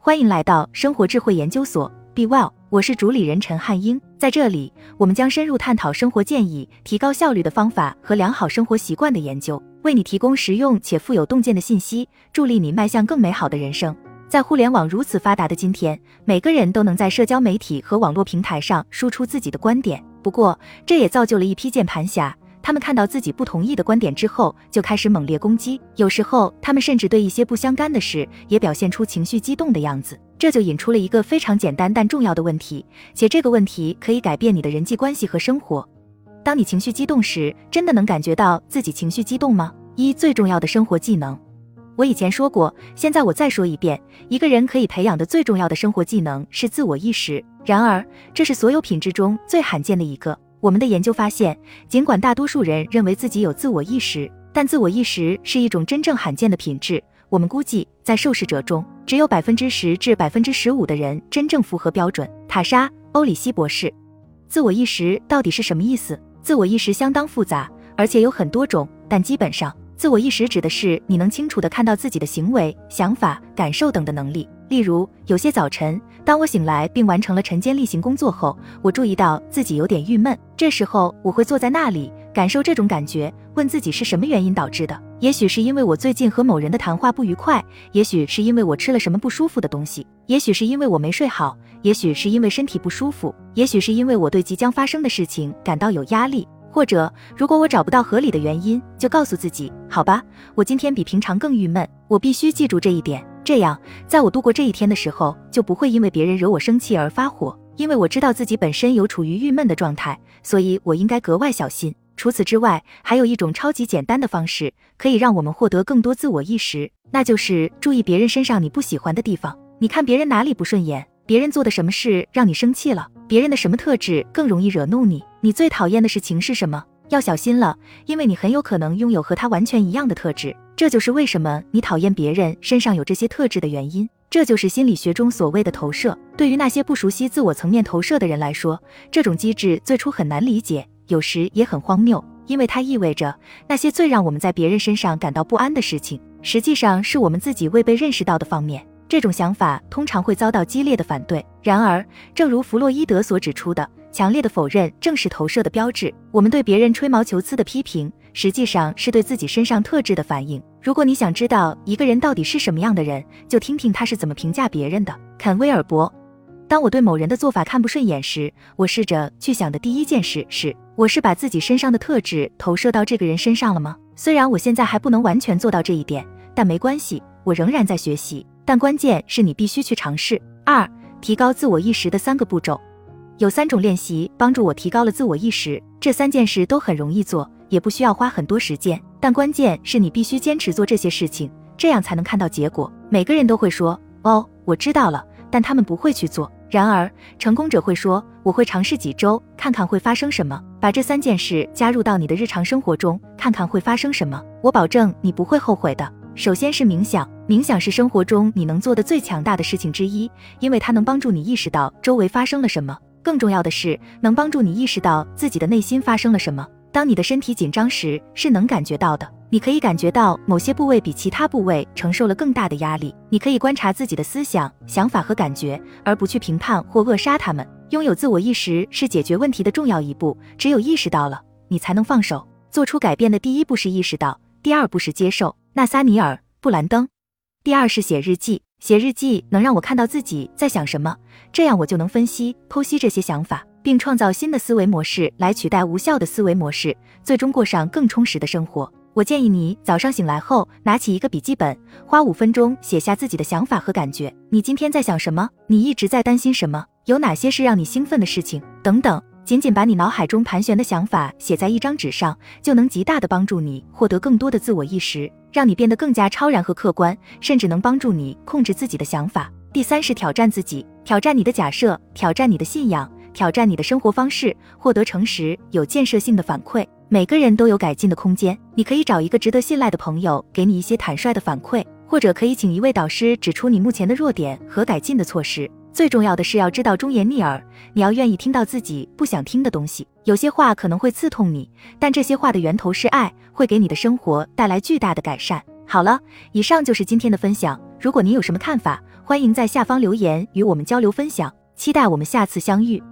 欢迎来到生活智慧研究所，Be Well，我是主理人陈汉英。在这里，我们将深入探讨生活建议、提高效率的方法和良好生活习惯的研究，为你提供实用且富有洞见的信息，助力你迈向更美好的人生。在互联网如此发达的今天，每个人都能在社交媒体和网络平台上输出自己的观点。不过，这也造就了一批键盘侠。他们看到自己不同意的观点之后，就开始猛烈攻击。有时候，他们甚至对一些不相干的事也表现出情绪激动的样子。这就引出了一个非常简单但重要的问题，且这个问题可以改变你的人际关系和生活。当你情绪激动时，真的能感觉到自己情绪激动吗？一最重要的生活技能，我以前说过，现在我再说一遍：一个人可以培养的最重要的生活技能是自我意识。然而，这是所有品质中最罕见的一个。我们的研究发现，尽管大多数人认为自己有自我意识，但自我意识是一种真正罕见的品质。我们估计，在受试者中，只有百分之十至百分之十五的人真正符合标准。塔莎·欧里希博士，自我意识到底是什么意思？自我意识相当复杂，而且有很多种，但基本上，自我意识指的是你能清楚地看到自己的行为、想法、感受等的能力。例如，有些早晨，当我醒来并完成了晨间例行工作后，我注意到自己有点郁闷。这时候，我会坐在那里，感受这种感觉，问自己是什么原因导致的。也许是因为我最近和某人的谈话不愉快，也许是因为我吃了什么不舒服的东西，也许是因为我没睡好，也许是因为身体不舒服，也许是因为我对即将发生的事情感到有压力。或者，如果我找不到合理的原因，就告诉自己：好吧，我今天比平常更郁闷，我必须记住这一点。这样，在我度过这一天的时候，就不会因为别人惹我生气而发火，因为我知道自己本身有处于郁闷的状态，所以我应该格外小心。除此之外，还有一种超级简单的方式，可以让我们获得更多自我意识，那就是注意别人身上你不喜欢的地方。你看别人哪里不顺眼，别人做的什么事让你生气了，别人的什么特质更容易惹怒你，你最讨厌的事情是什么？要小心了，因为你很有可能拥有和他完全一样的特质。这就是为什么你讨厌别人身上有这些特质的原因。这就是心理学中所谓的投射。对于那些不熟悉自我层面投射的人来说，这种机制最初很难理解，有时也很荒谬，因为它意味着那些最让我们在别人身上感到不安的事情，实际上是我们自己未被认识到的方面。这种想法通常会遭到激烈的反对。然而，正如弗洛伊德所指出的，强烈的否认正是投射的标志。我们对别人吹毛求疵的批评。实际上是对自己身上特质的反应。如果你想知道一个人到底是什么样的人，就听听他是怎么评价别人的。肯·威尔伯。当我对某人的做法看不顺眼时，我试着去想的第一件事是：我是把自己身上的特质投射到这个人身上了吗？虽然我现在还不能完全做到这一点，但没关系，我仍然在学习。但关键是你必须去尝试。二、提高自我意识的三个步骤。有三种练习帮助我提高了自我意识，这三件事都很容易做。也不需要花很多时间，但关键是你必须坚持做这些事情，这样才能看到结果。每个人都会说：“哦，我知道了。”但他们不会去做。然而，成功者会说：“我会尝试几周，看看会发生什么。”把这三件事加入到你的日常生活中，看看会发生什么。我保证你不会后悔的。首先是冥想，冥想是生活中你能做的最强大的事情之一，因为它能帮助你意识到周围发生了什么。更重要的是，能帮助你意识到自己的内心发生了什么。当你的身体紧张时，是能感觉到的。你可以感觉到某些部位比其他部位承受了更大的压力。你可以观察自己的思想、想法和感觉，而不去评判或扼杀他们。拥有自我意识是解决问题的重要一步。只有意识到了，你才能放手。做出改变的第一步是意识到，第二步是接受。纳萨尼尔·布兰登。第二是写日记。写日记能让我看到自己在想什么，这样我就能分析、剖析这些想法。并创造新的思维模式来取代无效的思维模式，最终过上更充实的生活。我建议你早上醒来后拿起一个笔记本，花五分钟写下自己的想法和感觉。你今天在想什么？你一直在担心什么？有哪些是让你兴奋的事情？等等。仅仅把你脑海中盘旋的想法写在一张纸上，就能极大的帮助你获得更多的自我意识，让你变得更加超然和客观，甚至能帮助你控制自己的想法。第三是挑战自己，挑战你的假设，挑战你的信仰。挑战你的生活方式，获得诚实、有建设性的反馈。每个人都有改进的空间。你可以找一个值得信赖的朋友，给你一些坦率的反馈，或者可以请一位导师指出你目前的弱点和改进的措施。最重要的是要知道忠言逆耳，你要愿意听到自己不想听的东西。有些话可能会刺痛你，但这些话的源头是爱，会给你的生活带来巨大的改善。好了，以上就是今天的分享。如果您有什么看法，欢迎在下方留言与我们交流分享。期待我们下次相遇。